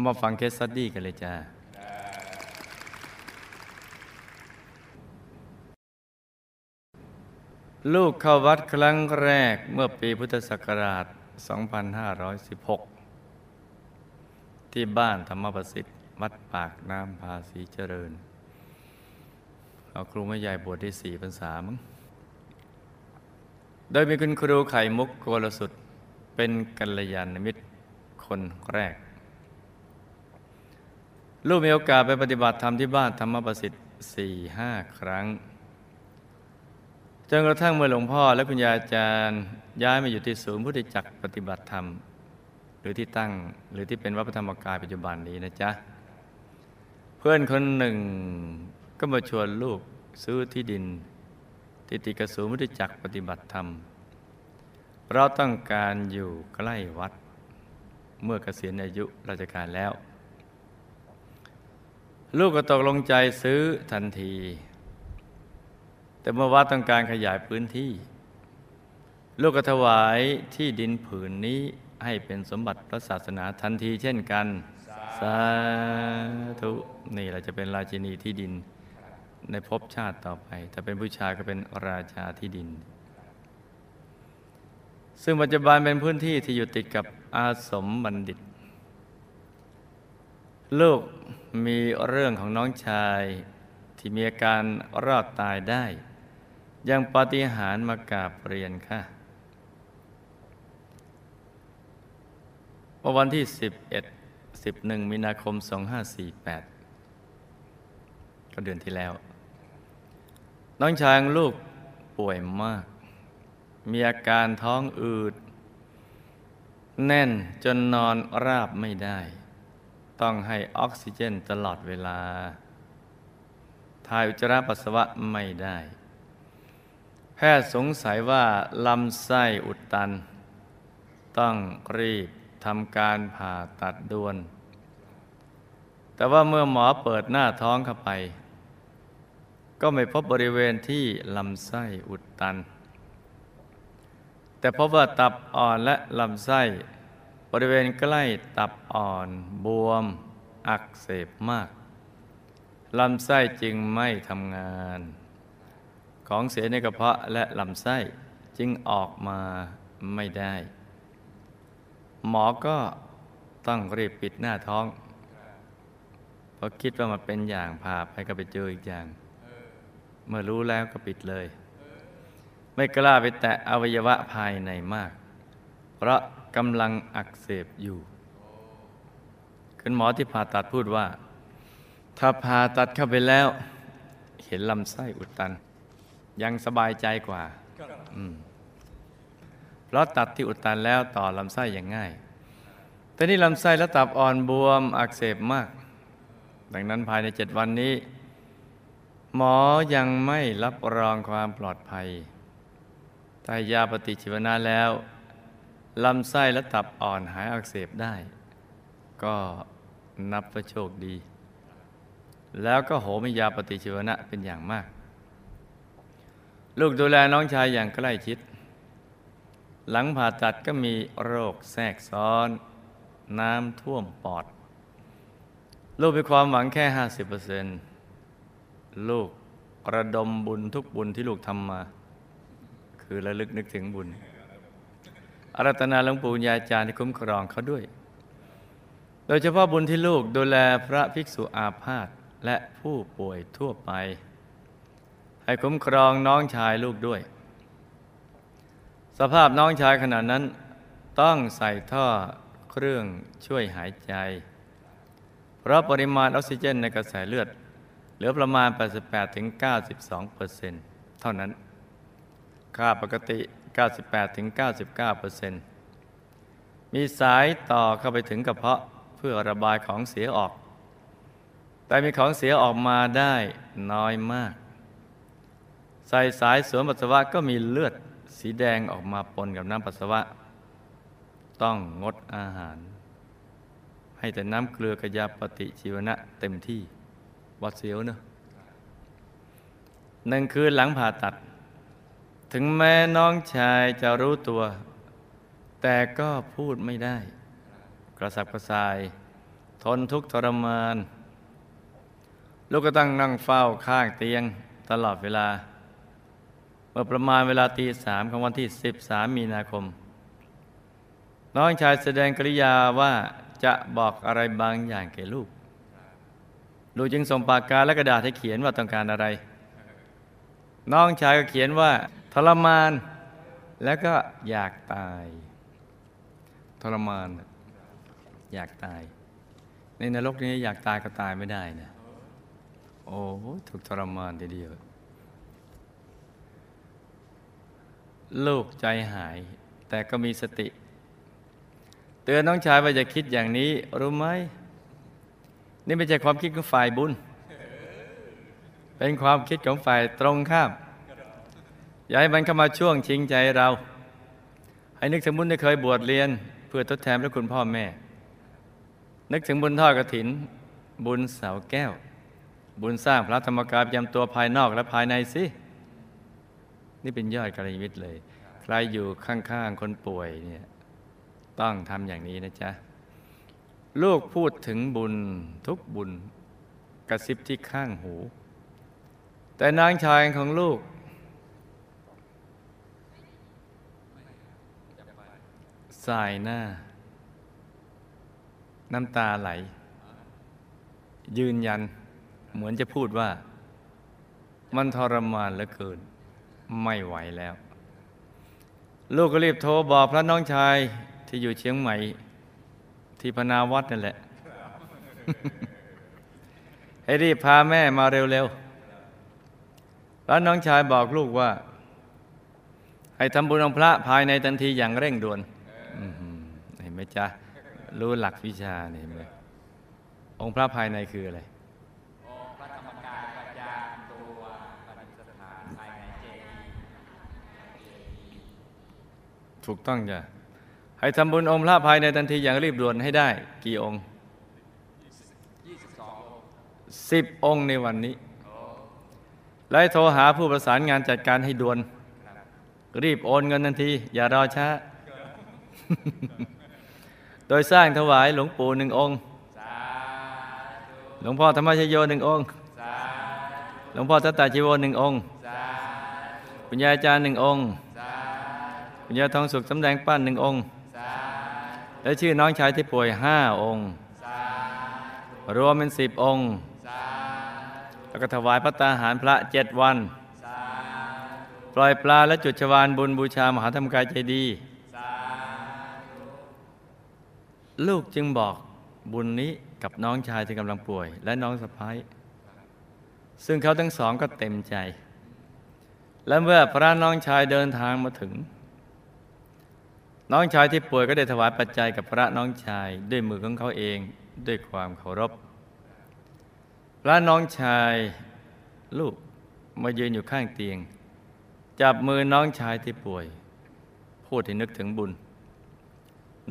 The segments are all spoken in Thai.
เอามาฟัง case study กันเลยจ้าลูกเข้าวัดครั้งแรกเมื่อปีพุทธศักราช 2516 ที่บ้านธรรมประสิทธิ์ วัดปากน้ำภาษีเจริญ เอาครูแม่ใหญ่บวชได้สี่พรรษามั้งโดยมีคุณครูไข่มุกโกลสุดเป็นกัลยาณมิตรคนแรก ลูกมีโอกาสไปปฏิบัติธรรมที่บ้านธรรมประสิทธิ์สี่ห้าครั้งจนกระทั่งเมื่อหลวงพ่อและคุณยายอาจารย์ย้ายมาอยู่ที่ศูนย์พุทธจักรปฏิบัติธรรม หรือที่ตั้งหรือที่เป็นวัดพระธรรมกายปัจจุบันนี้นะจ๊ะ เพื่อนคนหนึ่งก็มาชวนลูกซื้อที่ดินที่ติดกับศูนย์พุทธจักรปฏิบัติธรรม เราต้องการอยู่ใกล้วัด เมื่อเกษียณอายุราชการแล้ว ลูกก็ตกลงใจซื้อทันที แต่เมื่อวัดต้องการขยายพื้นที่ ลูกก็ถวายที่ดินผืนนี้ให้เป็นสมบัติพระศาสนาทันทีเช่นกัน สาธุ นี่เราจะเป็นราชินีที่ดิน ในภพชาติต่อไป ถ้าเป็นผู้ชายก็เป็นราชาที่ดิน ซึ่งปัจจุบันเป็นพื้นที่ที่อยู่ติดกับอาสมบัณฑิต ลูก มีเรื่องของน้องชายที่มีอาการรอดตายได้ ยังปาฏิหาริย์มากราบเรียนค่ะเมื่อวันที่ 11 11 มีนาคม 2548 ก็เดือนที่แล้ว น้องชายลูกป่วยมาก มีอาการท้องอืด แน่นจนนอนราบไม่ได้ ต้องให้ออกซิเจนตลอดเวลา ถ่ายอุจจาระปัสสาวะไม่ได้ แพทย์สงสัยว่าลำไส้อุดตัน ต้องรีบทำการผ่าตัดด่วน แต่ว่าเมื่อหมอเปิดหน้าท้องเข้าไป ก็ไม่พบบริเวณที่ลำไส้อุดตัน แต่พบว่าตับอ่อนและลำไส้ บริเวณใกล้ตับอ่อน บวม อักเสบมากลำไส้จึงไม่ทำงาน ของเสียในกระเพาะและลำไส้จึงออกมาไม่ได้ หมอก็ต้องรีบปิดหน้าท้องเพราะคิดว่ามันเป็นอย่างพาไปก็ไปเจออีกอย่าง เมื่อรู้แล้วก็ปิดเลย ไม่กล้าไปแตะอวัยวะภายในมาก เพราะ กำลังอักเสบอยู่ คุณหมอที่ผ่าตัดพูดว่า ถ้าผ่าตัดเข้าไปแล้ว เห็นลำไส้อุดตัน ยังสบายใจกว่าเพราะตัดที่อุดตันแล้วต่อลำไส้อย่างง่าย แต่นี่ลำไส้และตับอ่อนบวมอักเสบมาก ดังนั้นภายในเจ็ดวันนี้ หมอยังไม่รับรองความปลอดภัยถ้ายาปฏิชีวนะแล้ว ลำไส้และตับอ่อนหายอักเสบได้ ก็นับว่าโชคดี แล้วก็โหมยาปฏิชีวนะเป็นอย่างมาก ลูกดูแลน้องชายอย่างใกล้ชิด หลังผ่าตัดก็มีโรคแทรกซ้อน น้ำท่วมปอด ลูกมีความหวังแค่ห้าสิบเปอร์เซ็นต์ลูกระดมบุญทุกบุญที่ลูกทำมา คือระลึกนึกถึงบุญ อารัตนาหลวงปู่ยาจารย์ที่คุ้มครองเขาด้วย โดยเฉพาะบุญที่ลูกดูแลพระภิกษุอาพาธและผู้ป่วยทั่วไป ให้คุ้มครองน้องชายลูกด้วย สภาพน้องชายขณะนั้นต้องใส่ท่อเครื่องช่วยหายใจ เพราะปริมาณออกซิเจนในกระแสเลือด เหลือประมาณ 88-92%ถึง92เปอร์เซ็นต์เท่านั้น ค่าปกติ 98-99%มีสายต่อเข้าไปถึงกระเพาะเพื่อระบายของเสียออก แต่มีของเสียออกมาได้น้อยมาก ใส่สายสวนปัสสาวะก็มีเลือดสีแดงออกมาปนกับน้ำปัสสาวะ ต้องงดอาหาร ให้แต่น้ำเกลือกยาปฏิชีวนะเต็มที่วัดเสียวเนอะหนึ่งคืนหลังผ่าตัด ถึงแม้น้องชายจะรู้ตัว แต่ก็พูดไม่ได้ กระสับกระส่าย ทนทุกข์ทรมาน ลูกก็ตั้งนั่งเฝ้าข้างเตียงตลอดเวลา เมื่อประมาณเวลาตีสามของวันที่ 13 มีนาคม น้องชายแสดงกริยาว่าจะบอกอะไรบางอย่างแก่ลูก ลูกจึงส่งปากกาและกระดาษให้เขียนว่าต้องการอะไร น้องชายก็เขียนว่า ทรมานแล้วก็อยากตาย ทรมาน อยากตาย ในนรกนี้อยากตายก็ตายไม่ได้นะโอ้ถูกทรมานทีเดียวลูกใจหาย แต่ก็มีสติ เตือนน้องชายว่าจะคิดอย่างนี้รู้ไหม นี่ไม่ใช่ความคิดของฝ่ายบุญ เป็นความคิดของฝ่ายตรงข้าม อย่าให้มันเข้ามาช่วงชิงใจเรา ให้นึกถึงบุญที่เคยบวชเรียน เพื่อทดแทนพระคุณพ่อแม่ นึกถึงบุญทอดกระถิน บุญเสาแก้ว บุญสร้างพระธรรมกายประจำตัวภายนอกและภายในสิ นี่เป็นยอดกัลยาณมิตรเลย ใครอยู่ข้างๆคนป่วยเนี่ยต้องทำอย่างนี้นะจ๊ะ ลูกพูดถึงบุญทุกบุญกระซิบที่ข้างหู แต่นางชายของลูก สายหน้า น้ำตาไหล ยืนยัน เหมือนจะพูดว่า มันทรมานเหลือเกิน ไม่ไหวแล้ว ลูกก็รีบโทรบอกพระน้องชายที่อยู่เชียงใหม่ ที่พนาวัดนั่นแหละ ให้รีบพาแม่มาเร็วๆแล้วน้องชายบอกลูกว่าให้ทำบุญองค์พระภายในทันทีอย่างเร่งด่วนอื้อหือเห็นไห มจ๊ะ รู้หลักวิชาเนี่ยเห็นไหมองค์พระภายในคืออะไรพระธรรมกายประจานตัวปฏิสถานภายในเจดีถูกต้องจ้ะให้ทำบุญองค์พระภายในทันทีอย่างรีบด่วนให้ได้ กี่องค์22องค์สิบองค์ในวันนี้ และให้โทรหาผู้ประสานงานจัดการให้ด่วน รีบโอนเงินทันที อย่ารอช้า โดยสร้างถวายหลวงปู่หนึ่งองค์สาหลวงพ่อธรรมชโยหนึ่งองค์สาหลวงพ่อทัตตาชีโวหนึ่งองค์สาคุณยายอาจารย์หนึ่งองค์สาคุณยายทองสุขสำแดงปั้นหนึ่งองค์สาและชื่อน้องชายที่ป่วยห้าองค์สารวมเป็นสิบองค์สาแล้วก็ถวายพระตาหารพระเจ็ดวันสาปล่อยปลาและจุดชวานบุญบูชามหาธรรมกายเจดี ลูกจึงบอกบุญนี้กับน้องชายที่กำลังป่วย และน้องสะพ้ายซึ่งเขาทั้งสองก็เต็มใจ และเมื่อพระน้องชายเดินทางมาถึง น้องชายที่ป่วยก็ได้ถวายปัจจัยกับพระน้องชายด้วยมือของเขาเองด้วยความเคารพ พระน้องชายลูกมายืนอยู่ข้างเตียง จับมือน้องชายที่ป่วย พูดให้นึกถึงบุญ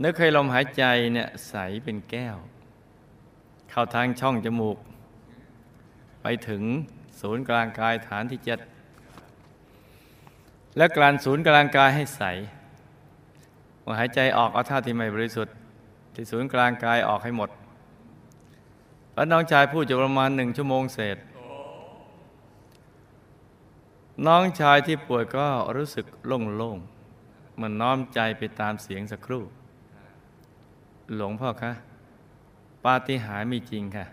นึกให้ลมหายใจเนี่ยใสเป็นแก้ว เข้าทางช่องจมูก ไปถึงศูนย์กลางกายฐานที่เจ็ดและกลั่นศูนย์กลางกายให้ใสเมื่อหายใจออกเอาท่าที่ไม่บริสุทธิ์ ที่ศูนย์กลางกายออกให้หมดแล้วน้องชายพูดอยู่ประมาณหนึ่งชั่วโมงเศษ น้องชายที่ป่วยก็รู้สึกโล่งๆเหมือนน้อมใจไปตามเสียงสักครู่ หลวงพ่อคะปาฏิหาริย์มีจริงค่ะ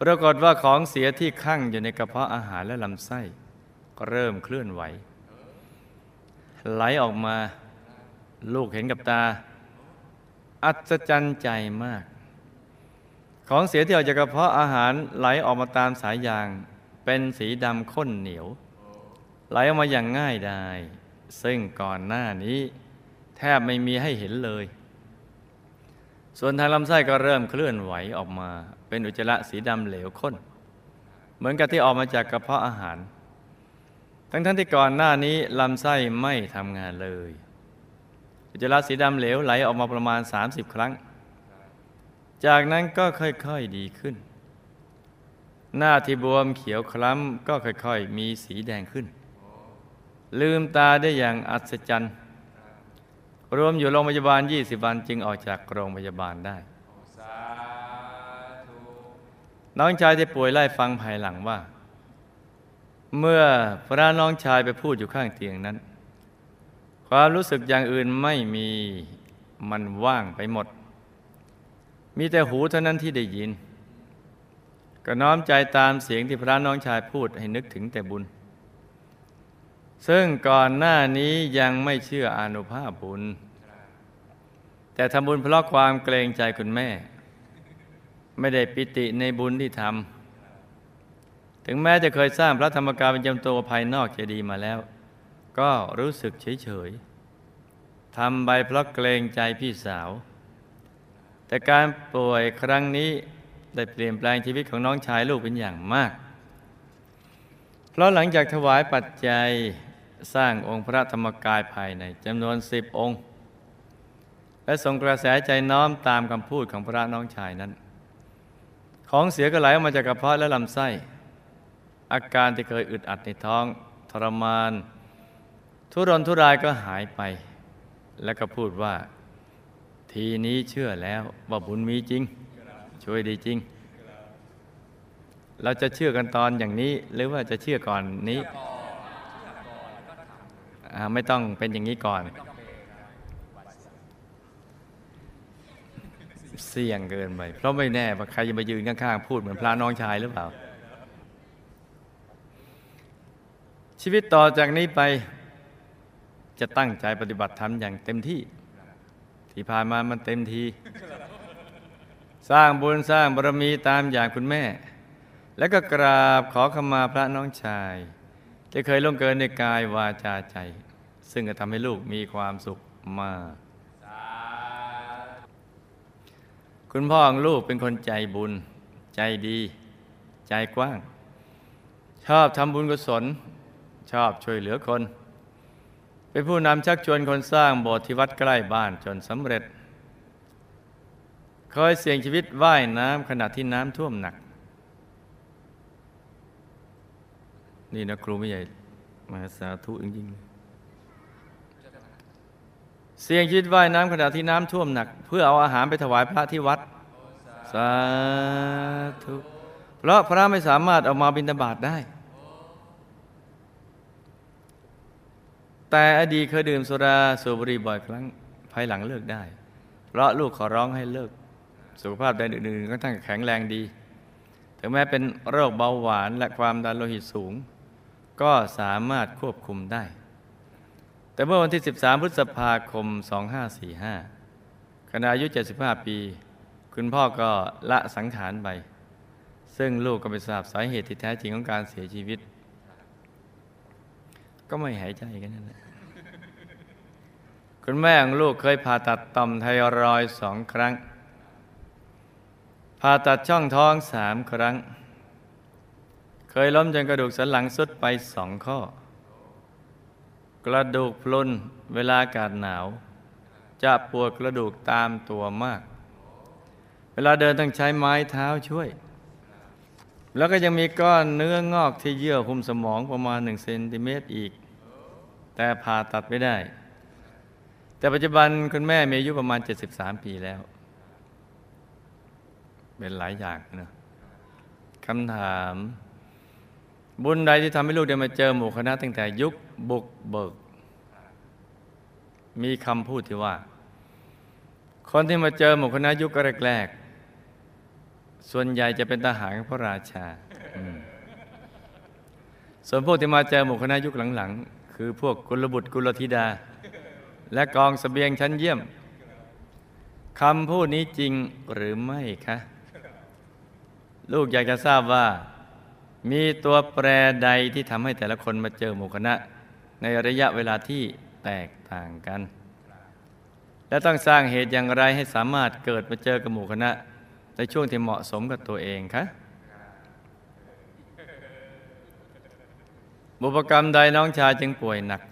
ปรากฏว่าของเสียที่ข้างอยู่ในกระเพาะอาหารและลำไส้ ก็เริ่มเคลื่อนไหว ไหลออกมาลูกเห็นกับตา อัศจรรย์ใจมาก ของเสียที่ออกจากกระเพาะอาหารไหลออกมาตามสายยาง เป็นสีดำข้นเหนียว ไหลออกมาอย่างง่ายดายซึ่งก่อนหน้านี้ แทบไม่มีให้เห็นเลย ส่วนทางลำไส้ก็เริ่มเคลื่อนไหวออกมา เป็นอุจจาระสีดำเหลวข้น เหมือนกับที่ออกมาจากกระเพาะอาหาร ทั้งทั้งที่ก่อนหน้านี้ลำไส้ไม่ทำงานเลย อุจจาระสีดำเหลวไหลออกมาประมาณ 30 ครั้ง จากนั้นก็ค่อยๆดีขึ้น หน้าที่บวมเขียวคล้ำก็ค่อยๆ มีสีแดงขึ้น ลืมตาได้อย่างอัศจรรย์ รวมอยู่โรงพยาบาล 20 วันจึงออกจากโรงพยาบาลได้ น้องชายที่ป่วยไล่ฟังภายหลังว่า เมื่อพระน้องชายไปพูดอยู่ข้างเตียงนั้น ความรู้สึกอย่างอื่นไม่มีมันว่างไปหมด มีแต่หูเท่านั้นที่ได้ยิน ก็น้อมใจตามเสียงที่พระน้องชายพูดให้นึกถึงแต่บุญ ซึ่งก่อนหน้านี้ยังไม่เชื่ออานุภาพบุญ แต่ทำบุญเพราะความเกรงใจคุณแม่ ไม่ได้ปิติในบุญที่ทำถึงแม้จะเคยสร้างพระธรรมกายเป็นจำตัวภายนอกเจดีย์มาแล้ว ก็รู้สึกเฉยๆทำไปเพราะเกรงใจพี่สาว แต่การป่วยครั้งนี้ได้เปลี่ยนแปลงชีวิตของน้องชายลูกเป็นอย่างมาก เพราะหลังจากถวายปัจจัย สร้างองค์พระธรรมกายภายในจำนวนสิบองค์ และส่งกระแสใจน้อมตามคำพูดของพระน้องชายนั้น ของเสียก็ไหลออกมาจากกระเพาะและลำไส้ อาการที่เคยอึดอัดในท้องทรมาน ทุรนทุรายก็หายไป แล้วก็พูดว่า ทีนี้เชื่อแล้วว่าบุญมีจริง ช่วยดีจริง เราจะเชื่อกันตอนอย่างนี้หรือว่าจะเชื่อก่อนนี้ ไม่ต้องเป็นอย่างนี้ก่อน เสี่ยงเกินไป เพราะไม่แน่ว่าใครจะมายืนข้างๆพูดเหมือนพระน้องชายหรือเปล่า ชีวิตต่อจากนี้ไปจะตั้งใจปฏิบัติธรรมอย่างเต็มที่ ที่ผ่านมามันเต็มที สร้างบุญสร้างบารมีตามอย่างคุณแม่ แล้วก็กราบขอขมาพระน้องชาย ที่เคยล่วงเกินในกายวาจาใจ ซึ่งจะทำให้ลูกมีความสุขมาก คุณพ่อของลูกเป็นคนใจบุญ ใจดี ใจกว้าง ชอบทำบุญกุศล ชอบช่วยเหลือคน เป็นผู้นำชักชวนคนสร้างโบสถ์ที่วัดใกล้บ้านจนสำเร็จ เคยเสี่ยงชีวิตว่ายน้ำขณะที่น้ำท่วมหนัก นี่นะครูไม่ใหญ่มาสาธุจริงๆเสี่ยงชีวิตว่ายน้ำขณะที่น้ำท่วมหนัก เพื่อเอาอาหารไปถวายพระที่วัด สาธุ เพราะพระไม่สามารถเอามาบิณฑบาตได้ แต่อดีตเคยดื่มสุราสูบบุหรี่บ่อยครั้ง ภายหลังเลิกได้ เพราะลูกขอร้องให้เลิก สุขภาพใดอื่นๆก็ทั้งแข็งแรงดี ถึงแม้เป็นโรคเบาหวานและความดันโลหิตสูง ก็สามารถควบคุมได้ แต่เมื่อวันที่ 13 พฤษภาคม 2545 ขณะอายุ 75 ปี คุณพ่อก็ละสังขารไป ซึ่งลูกก็ไปทราบสาเหตุที่แท้จริงของการเสียชีวิต ก็ไม่หายใจกันนั่นแหละคุณแม่ของลูกเคยผ่าตัดต่อมไทรอยด์สองครั้ง ผ่าตัดช่องท้องสามครั้ง เคยล้มจนกระดูกสันหลังสุดไปสองข้อ กระดูกพลุนเวลาอากาศหนาว จะปวดกระดูกตามตัวมาก เวลาเดินต้องใช้ไม้เท้าช่วย แล้วก็ยังมีก้อนเนื้องอกที่เยื่อหุ้มสมองประมาณหนึ่งเซนติเมตรอีก แต่ผ่าตัดไม่ได้ แต่ปัจจุบันคุณแม่มีอายุประมาณ 73 ปีแล้ว เป็นหลายอย่างนะคำถาม บุญใดที่ทำให้ลูกได้มาเจอหมู่คณะตั้งแต่ยุคบุกเบิก มีคำพูดที่ว่า คนที่มาเจอหมู่คณะยุคแรกๆส่วนใหญ่จะเป็นทหารของพระราชา ส่วนพวกที่มาเจอหมู่คณะยุคหลังๆ คือพวกกุลบุตรกุลธิดา และกองสเสบียงชั้นเยี่ยมคำพูดนี้จริงหรือไม่คะ ลูกอยากจะทราบว่า มีตัวแปรใดที่ทำให้แต่ละคนมาเจอหมู่คณะ ในระยะเวลาที่แตกต่างกัน และต้องสร้างเหตุอย่างไรให้สามารถเกิดมาเจอกับหมู่คณะ ในช่วงที่เหมาะสมกับตัวเองคะบุพกรรมใดน้องชายจึงป่วยหนัก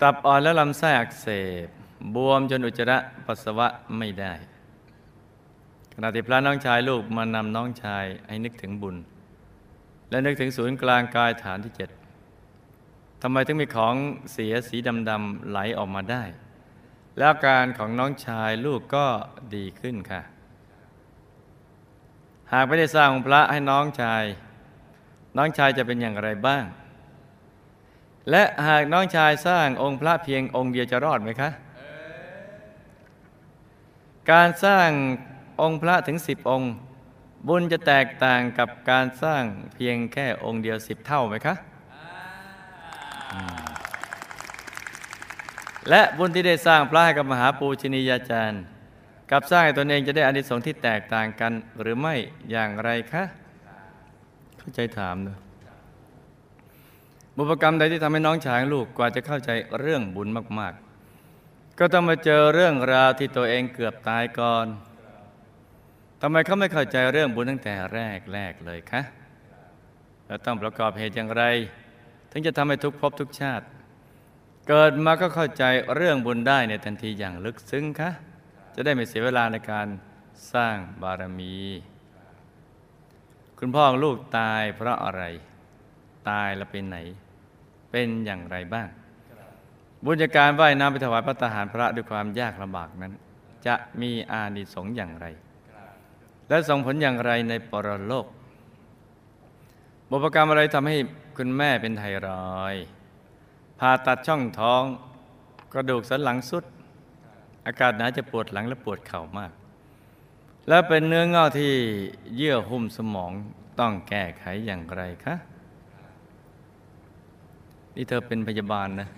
ตับอ่อนและลำไส้อักเสบบวมจนอุจจาระปัสสาวะไม่ได้ขณะที่พระน้องชายลูกมานำน้องชายให้นึกถึงบุญ และนึกถึงศูนย์กลางกายฐานที่เจ็ดทำไมถึงมีของเสียสีดำๆไหลออกมาได้ แล้วอาการของน้องชายลูกก็ดีขึ้นค่ะ หากไม่ได้สร้างองค์พระให้น้องชาย น้องชายจะเป็นอย่างไรบ้าง และหากน้องชายสร้างองค์พระเพียงองค์เดียวจะรอดไหมคะ การสร้างองค์พระถึงสิบองค์ บุญจะแตกต่างกับการสร้างเพียงแค่องค์เดียวสิบเท่าไหมคะ และบุญที่ได้สร้างพระให้กับมหาปูชนียาจารย์ กับสร้างให้ตนเองจะได้อานิสงส์ที่แตกต่างกันหรือไม่อย่างไรคะ เข้าใจถามเนอะบุพกรรมใดที่ทำให้น้องชายของลูกกว่าจะเข้าใจเรื่องบุญมาก ๆ ก็ต้องมาเจอเรื่องราวที่ตัวเองเกือบตายก่อน ทำไมเขาไม่เข้าใจเรื่องบุญตั้งแต่แรกแรกเลยคะแล้วต้องประกอบเหตุอย่างไร ถึงจะทำให้ทุกภพทุกชาติ เกิดมาก็เข้าใจเรื่องบุญได้ในทันทีอย่างลึกซึ้งคะจะได้ไม่เสียเวลาในการสร้างบารมี คุณพ่อของลูกตายเพราะอะไร ตายแล้วเป็นไหน เป็นอย่างไรบ้าง บุญการว่ายน้ำไปถวายพระทหารพระด้วยความยากลำบากนั้น จะมีอานิสงส์อย่างไร และส่งผลอย่างไรในปรโลก บุพกรรมอะไรทำให้คุณแม่เป็นไทรอยด์ผ่าตัดช่องท้อง กระดูกสันหลังสุด อากาศหนาวจะปวดหลังและปวดเข่ามาก และเป็นเนื้องอกที่เยื่อหุ้มสมองต้องแก้ไขอย่างไรคะนี่เธอเป็นพยาบาลนะ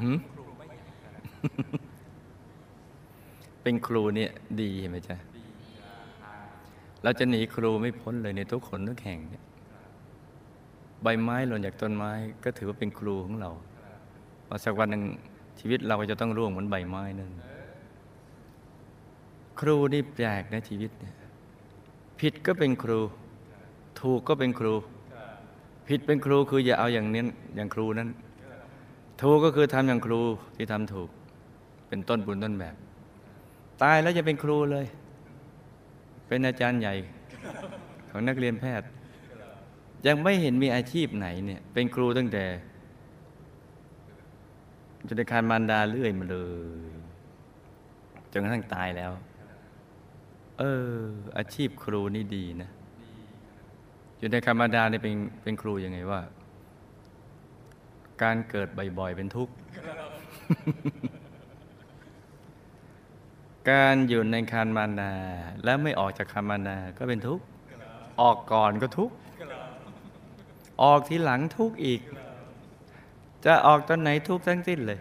หืม เป็นครูเนี่ยดีเห็นไหมจ๊ะเราจะหนีครูไม่พ้นเลยในทุกคนทุกแห่งเนี่ยใบไม้หล่นจากต้นไม้ก็ถือว่าเป็นครูของเราพอสักวันหนึ่งชีวิตเราก็จะต้องร่วงเหมือนใบไม้นั่นครูนี่แปลกนะชีวิตเนี่ยผิดก็เป็นครู ถูกก็เป็นครู ผิดเป็นครูคืออย่าเอาอย่างนี้อย่างครูนั้น ถูกก็คือทำอย่างครูที่ทำถูกเป็นต้นบุญต้นแบบ ตายแล้วจะเป็นครูเลย เป็นอาจารย์ใหญ่ของนักเรียนแพทย์ ยังไม่เห็นมีอาชีพไหนเนี่ยเป็นครูตั้งแต่จนในคารมารดาเรื่อยมาเลยจนกระทั่งตายแล้ว เออ อาชีพครูนี่ดีนะอยู่ในคารมารดาเนี่ยเป็นเป็นครูยังไงว่า การเกิดบ่อยๆเป็นทุกข์ การอยู่ในคารมารดาและไม่ออกจากคารมารดาก็เป็นทุกข์ ออกก่อนก็ทุกข์ ออกทีหลังทุกข์อีก จะออกตอนไหนทุกข์ทั้งสิ้นเลย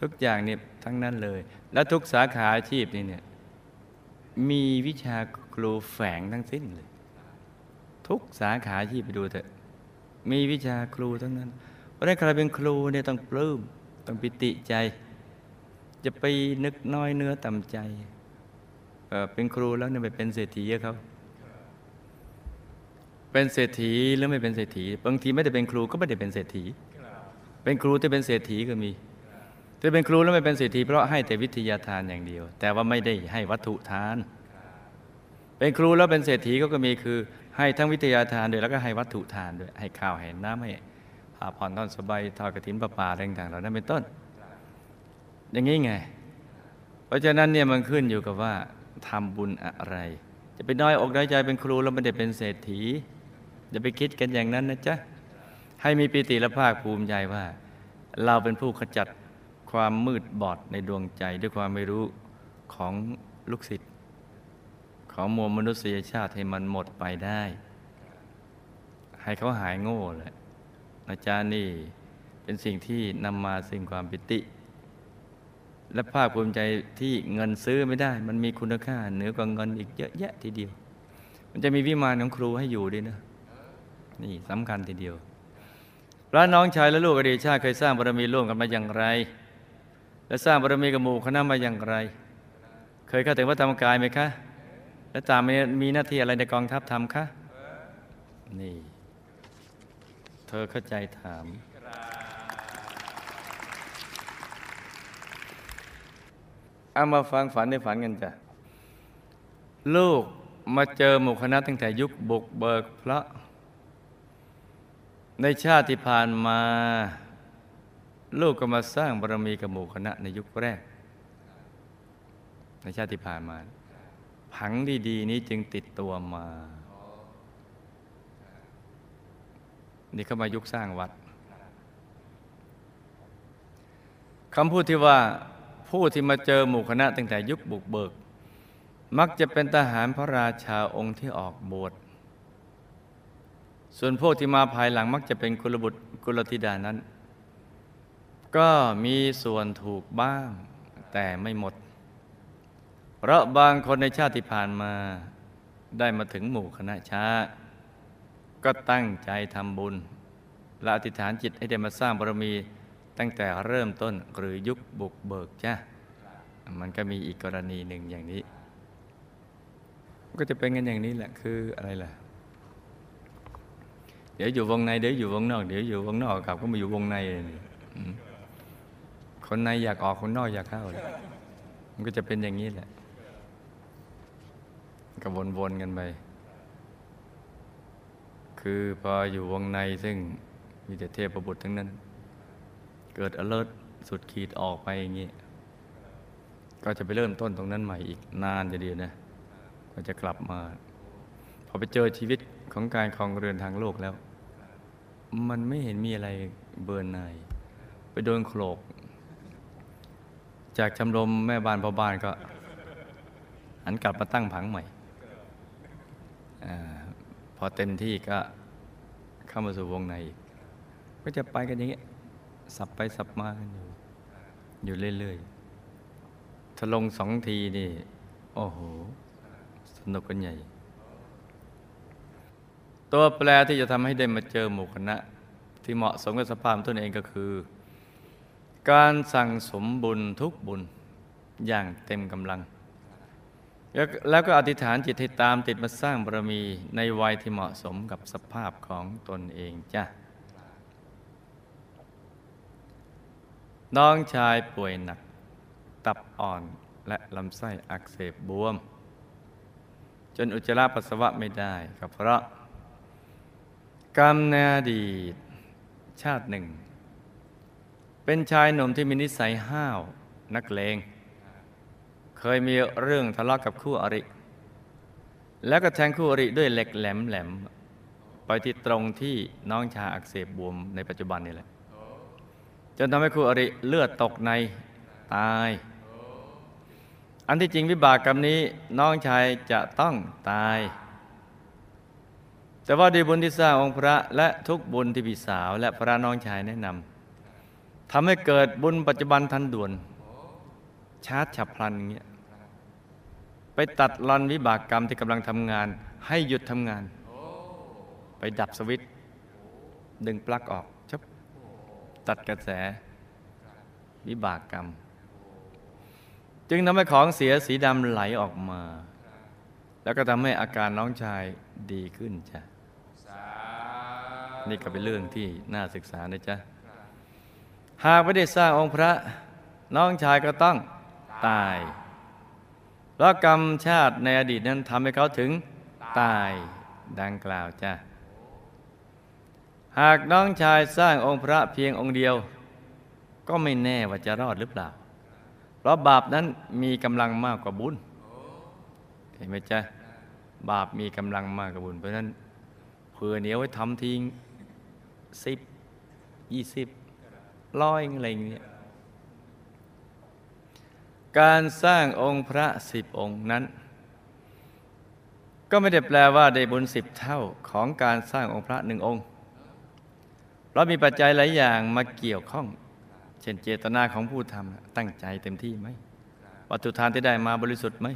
ทุกอย่างเนี่ยทั้งนั้นเลย และทุกสาขาอาชีพนี่เนี่ยมีวิชาครูแฝงทั้งสิ้นเลย ทุกสาขาอาชีพไปดูเถอะมีวิชาครูทั้งนั้นเพราะฉะนั้นใครเป็นครูเนี่ยต้องปลื้มต้องปิติใจ จะไปนึกน้อยเนื้อต่ำใจเออเป็นครูแล้วเนี่ยไปเป็นเศรษฐีเขาเป็นเศรษฐีหรือไม่เป็นเศรษฐีบางทีไม่ได้เป็นครูก็ไม่ได้เป็นเศรษฐี เป็นครูที่เป็นเศรษฐีก็มีจะเป็นครูแล้วไม่เป็นเศรษฐีเพราะให้แต่วิทยาทานอย่างเดียว แต่ว่าไม่ได้ให้วัตถุทาน เป็นครูแล้วเป็นเศรษฐีก็ก็มีคือ ให้ทั้งวิทยาทานด้วยแล้วก็ให้วัตถุทานด้วยให้ข้าวให้น้ำให้ผ่าผ่อนท่อนสบายทอดกระถินประปาอะไรต่างๆเหล่านั้นเป็นต้น อย่างนี้ไง เพราะฉะนั้นเนี่ยมันขึ้นอยู่กับว่าทำบุญอะไร จะไปน้อยอกน้อยใจเป็นครูแล้วไม่ได้เป็นเศรษฐีอย่าไปคิดกันอย่างนั้นนะจ๊ะ ให้มีปิติและภาคภูมิใจว่า เราเป็นผู้ขจัดความมืดบอดในดวงใจด้วยความไม่รู้ของลูกศิษย์ของมวลมนุษยชาติให้มันหมดไปได้ ให้เขาหายโง่แหละอาจารย์นี่เป็นสิ่งที่นำมาซึ่งความปิติ และภาคภูมิใจที่เงินซื้อไม่ได้ มันมีคุณค่าเหนือกว่าเงินอีกเยอะแยะทีเดียว มันจะมีวิมานของครูให้อยู่ด้วยนะนี่สำคัญทีเดียวพระน้องชายและลูกอดีตชาติเคยสร้างบารมีร่วมกันมาอย่างไร และสร้างบารมีกับหมู่คณะมาอย่างไร เคยเข้าถึงพระธรรมกายไหมคะ และตามมีมีหน้าที่อะไรในกองทัพทำคะ นี่ เธอเข้าใจถาม เอามาฟังฝันในฝันกันจ้ะ ลูกมาเจอหมู่คณะตั้งแต่ยุคบุกเบิกพระ ในชาติที่ผ่านมา ลูกก็มาสร้างบารมีกับหมู่คณะในยุคแรก ในชาติที่ผ่านมา ผังดี ๆ นี้จึงติดตัวมา นี่เข้ามายุคสร้างวัดคำพูดที่ว่า ผู้ที่มาเจอหมู่คณะตั้งแต่ยุคบุกเบิก มักจะเป็นทหารพระราชาองค์ที่ออกบวชส่วนพวกที่มาภายหลังมักจะเป็นกุลบุตรกุลธิดานั้น ก็มีส่วนถูกบ้าง แต่ไม่หมด เพราะบางคนในชาติที่ผ่านมาได้มาถึงหมู่คณะช้า ก็ตั้งใจทำบุญ และอธิษฐานจิตให้ได้มาสร้างบารมี ตั้งแต่เริ่มต้นหรือยุคบุกเบิกจ้ะมันก็มีอีกกรณีหนึ่งอย่างนี้ ก็จะเป็นกันอย่างนี้แหละคืออะไรล่ะ เดี๋ยวอยู่วงในเดี๋ยวอยู่วงนอกเดี๋ยวอยู่วงนอกกลับก็มาอยู่วงในเอืมคนในอยากออกคนนอกอยากเข้าเลยมันก็จะเป็นอย่างนี้แหละก็วนๆกันไปคือพออยู่วงในซึ่งมีแต่เทพบุตรทั้งนั้น เกิดอเลิศสุดขีดออกไปอย่างนี้ ก็จะไปเริ่มต้นตรงนั้นใหม่อีกนานจะเดียวนะ ก็จะกลับมา พอไปเจอชีวิตของการครองเรือนทางโลกแล้ว มันไม่เห็นมีอะไรเบิร์นนายไปโดนโขลก จากชมรมแม่บ้านพ่อบ้านก็หันกลับมาตั้งผังใหม่อพอเต็มที่ก็เข้ามาสู่วงในอีกก็จะไปกันอย่างเงี้ย สับไปสับมากันอยู่ อยู่เรื่อยๆถ้าลงสองทีนี่ โอ้โห สนุกกันใหญ่ ตัวแปรที่จะทำให้ได้มาเจอหมู่คณะ ที่เหมาะสมกับสภาพตนเองก็คือ การสั่งสมบุญทุกบุญอย่างเต็มกำลัง แล้วแล้วก็อธิษฐานจิตให้ตามติดมาสร้างบารมีในวัยที่เหมาะสมกับสภาพของตนเองจ้ะ น้องชายป่วยหนัก ตับอ่อนและลำไส้อักเสบบวม จนอุจจาระปัสสาวะไม่ได้ก็เพราะ กรรมในอดีตชาติหนึ่ง เป็นชายหนุ่มที่มีนิสัยห้าวนักเลง เคยมีเรื่องทะเลาะกับคู่อริ แล้วก็แทงคู่อริด้วยเหล็กแหลมแหลมๆไปที่ตรงที่น้องชายอักเสบบวมในปัจจุบันนี่แหละ จนทำให้คู่อริเลือดตกในตาย อันที่จริงวิบากกรรมนี้น้องชายจะต้องตาย แต่ว่าด้วยบุญที่สร้างองค์พระและทุกบุญที่พี่สาว และพระน้องชายแนะนำทำให้เกิดบุญปัจจุบันทันด่วน ชาร์จฉับพลันอย่างเงี้ยไปตัดรอนวิบากกรรมที่กำลังทำงาน ให้หยุดทำงาน ไปดับสวิตดึงปลั๊กออก ตัดกระแสวิบากกรรม จึงทำให้ของเสียสีดำไหลออกมา แล้วก็ทำให้อาการน้องชายดีขึ้นจ้ะนี่ก็เป็นเรื่องที่น่าศึกษานะจ๊ะ หากไม่ได้สร้างองค์พระ น้องชายก็ต้องตาย เพราะกรรมชาติในอดีตนั้นทำให้เขาถึงตายดังกล่าวจ้ะ หากน้องชายสร้างองค์พระเพียงองค์เดียว ก็ไม่แน่ว่าจะรอดหรือเปล่า เพราะบาปนั้นมีกำลังมากกว่าบุญเห็นไหมจ๊ะบาปมีกำลังมากกว่าบุญ เพราะนั้นเผื่อเหนียวไว้ทำทิ้งสิบยี่สิบร้อยอะไรอย่างเงี้ยการสร้างองค์พระสิบองค์นั้น ก็ไม่ได้แปลว่าได้บุญสิบเท่าของการสร้างองค์พระหนึ่งองค์ เพราะมีปัจจัยหลายอย่างมาเกี่ยวข้อง เช่นเจตนาของผู้ทำตั้งใจเต็มที่ไหมวัตถุทานที่ได้มาบริสุทธิ์ไหม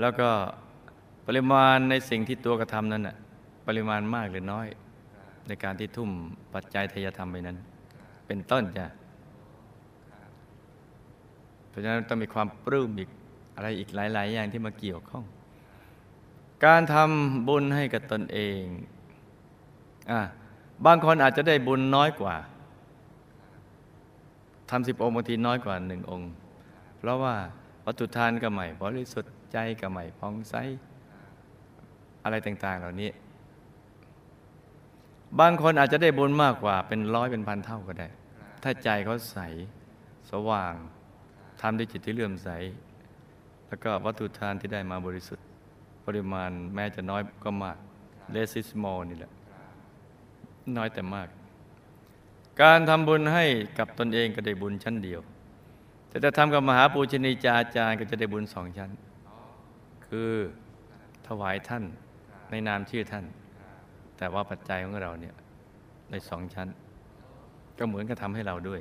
แล้วก็ปริมาณในสิ่งที่ตัวกระทำนั้นน่ะปริมาณมากหรือน้อย ในการที่ทุ่มปัจจัยทายธรรมไปนั้น เป็นต้นจ้ะเพราะฉะนั้นต้องมีความปลื้มอีกอะไรอีกหลาย ๆ อย่างที่มาเกี่ยวข้อง การทำบุญให้กับตนเองอะ บางคนอาจจะได้บุญน้อยกว่าทำสิบองค์บางทีน้อยกว่าหนึ่งองค์ เพราะว่าวัตถุทานก็ใหม่บริสุทธิ์ใจก็ใหม่พองใสอะไรต่าง ๆ เหล่านี้ บางคนอาจจะได้บุญมากกว่า เป็นร้อยเป็นพันเท่าก็ได้ ถ้าใจเขาใสสว่างทำด้วยจิตที่เลื่อมใส แล้วก็วัตถุทานที่ได้มาบริสุทธิ์ ปริมาณแม้จะน้อยก็มากเลสิสมอลนี่แหละ น้อยแต่มาก การทำบุญให้กับตนเองก็ได้บุญชั้นเดียว แต่ถ้าทำกับมหาปูชนียาจารย์ก็จะได้บุญสองชั้น คือถวายท่านในนามชื่อท่าน แต่ว่าปัจจัยของเราเนี่ยในสองชั้น ก็เหมือนกับทำให้เราด้วย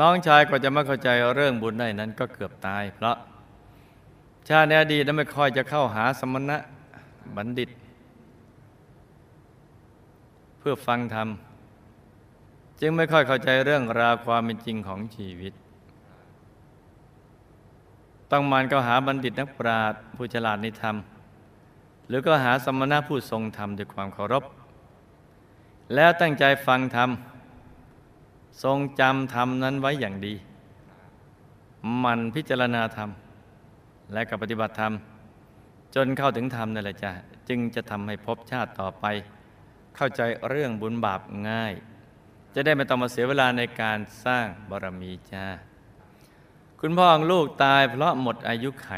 น้องชายกว่าจะมาเข้าใจเรื่องบุญได้นั้นก็เกือบตาย เพราะชาติในอดีตนั้นไม่ค่อยจะเข้าหาสมณะบัณฑิต เพื่อฟังธรรม จึงไม่ค่อยเข้าใจเรื่องราวความเป็นจริงของชีวิต ต้องมันก็หาบัณฑิตนักปราชญ์ผู้ฉลาดในธรรม หรือก็หาสมณะผู้ทรงธรรมด้วยความเคารพ แล้วตั้งใจฟังธรรม ทรงจำธรรมนั้นไว้อย่างดี มันพิจารณาธรรม และก็ปฏิบัติธรรมจนเข้าถึงธรรมนั่นแหละจ้ะจึงจะทำให้พบชาติต่อไป เข้าใจเรื่องบุญบาปง่าย จะได้ไม่ต้องมาเสียเวลาในการสร้างบารมีจ้า คุณพ่อของลูกตายเพราะหมดอายุไข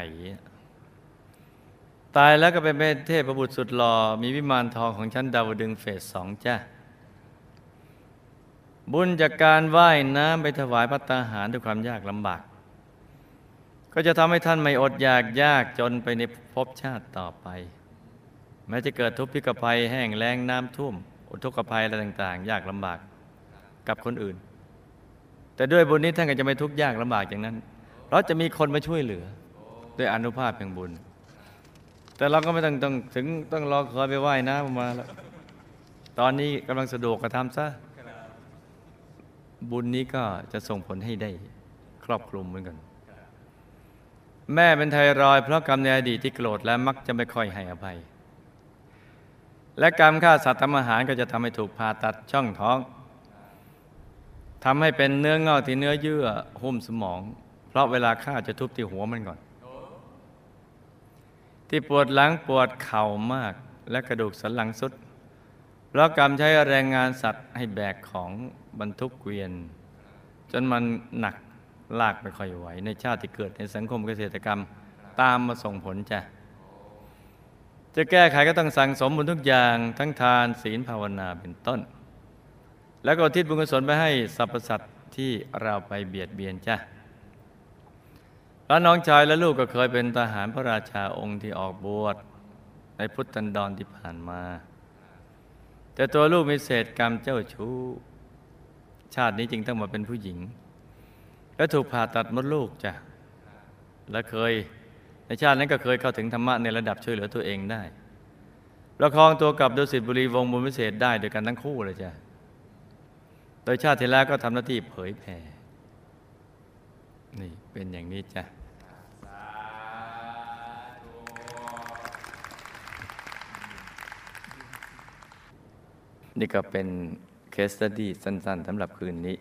ตายแล้วก็เป็นเทพบุตรสุดหล่อมีวิมานทองของชั้นดาวดึงเฟสสองจ้าบุญจากการว่ายน้ำไปถวายพระตาหารด้วยความยากลำบาก ก็จะทำให้ท่านไม่อดอยากยากจนไปในภพชาติต่อไป แม้จะเกิดทุกข์พิกภัยแห้งแล้งน้ำท่วม อุทกภัยอะไรต่างๆ ยากลำบากกับคนอื่น แต่ด้วยบุญนี้ท่านก็จะไม่ทุกข์ยากลำบากอย่างนั้น เพราะจะมีคนมาช่วยเหลือ ด้วยอนุภาพแห่งบุญ แต่เราก็ไม่ต้องต้องถึงต้องรอคอยไปไหว้น้ำมาแล้วตอนนี้กำลังสะดวกกระทำซะบุญนี้ก็จะส่งผลให้ได้ครอบคลุมเหมือนกัน แม่เป็นไทรอยเพราะกรรมในอดีตที่โกรธและมักจะไม่ค่อยให้อภัย และกรรมฆ่าสัตว์ทำอาหารก็จะทำให้ถูกผ่าตัดช่องท้องทำให้เป็นเนื้องอกที่เนื้อเยื่อหุ้มสมอง เพราะเวลาฆ่าจะทุบที่หัวมันก่อน ที่ปวดหลังปวดเข่ามากและกระดูกสันหลังสุด เพราะกรรมใช้แรงงานสัตว์ให้แบกของบรรทุกเกวียน จนมันหนักลากไม่ค่อยไหว ในชาติที่เกิดในสังคมเกษตรกรรม ตามมาส่งผลจ้ะ จะแก้ไขก็ต้องสั่งสมบุญทุกอย่างทั้งทานศีลภาวนาเป็นต้น แล้วก็ทิศบุญกุศลไปให้สรรพสัตว์ที่เราไปเบียดเบียนจ้ะแล้วน้องชายและลูกก็เคยเป็นทหารพระราชาองค์ที่ออกบวชในพุทธันดรที่ผ่านมา แต่ตัวลูกมีเศษกรรมเจ้าชู้ ชาตินี้จึงต้องมาเป็นผู้หญิง และถูกผ่าตัดมดลูกจ้ะและเคย ชาตินั้นก็เคยเข้าถึงธรรมะในระดับช่วยเหลือตัวเองได้ ประคองตัวกับดุสิตบุรีวงบุญวิเศษได้โดยกันทั้งคู่เลยจ้ะ โดยชาติที่แล้วก็ทำหน้าที่เผยแผ่ นี่เป็นอย่างนี้จ้ะนี่ก็เป็นเคสตดี้สั้น ๆสำหรับคืนนี้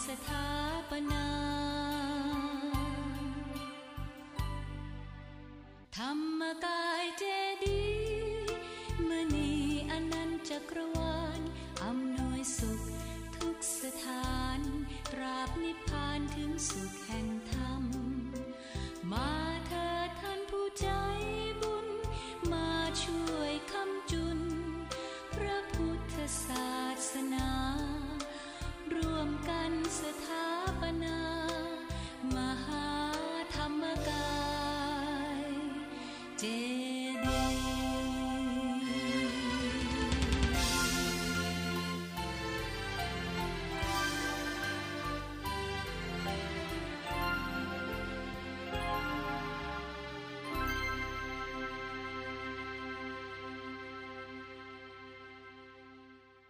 सखापना।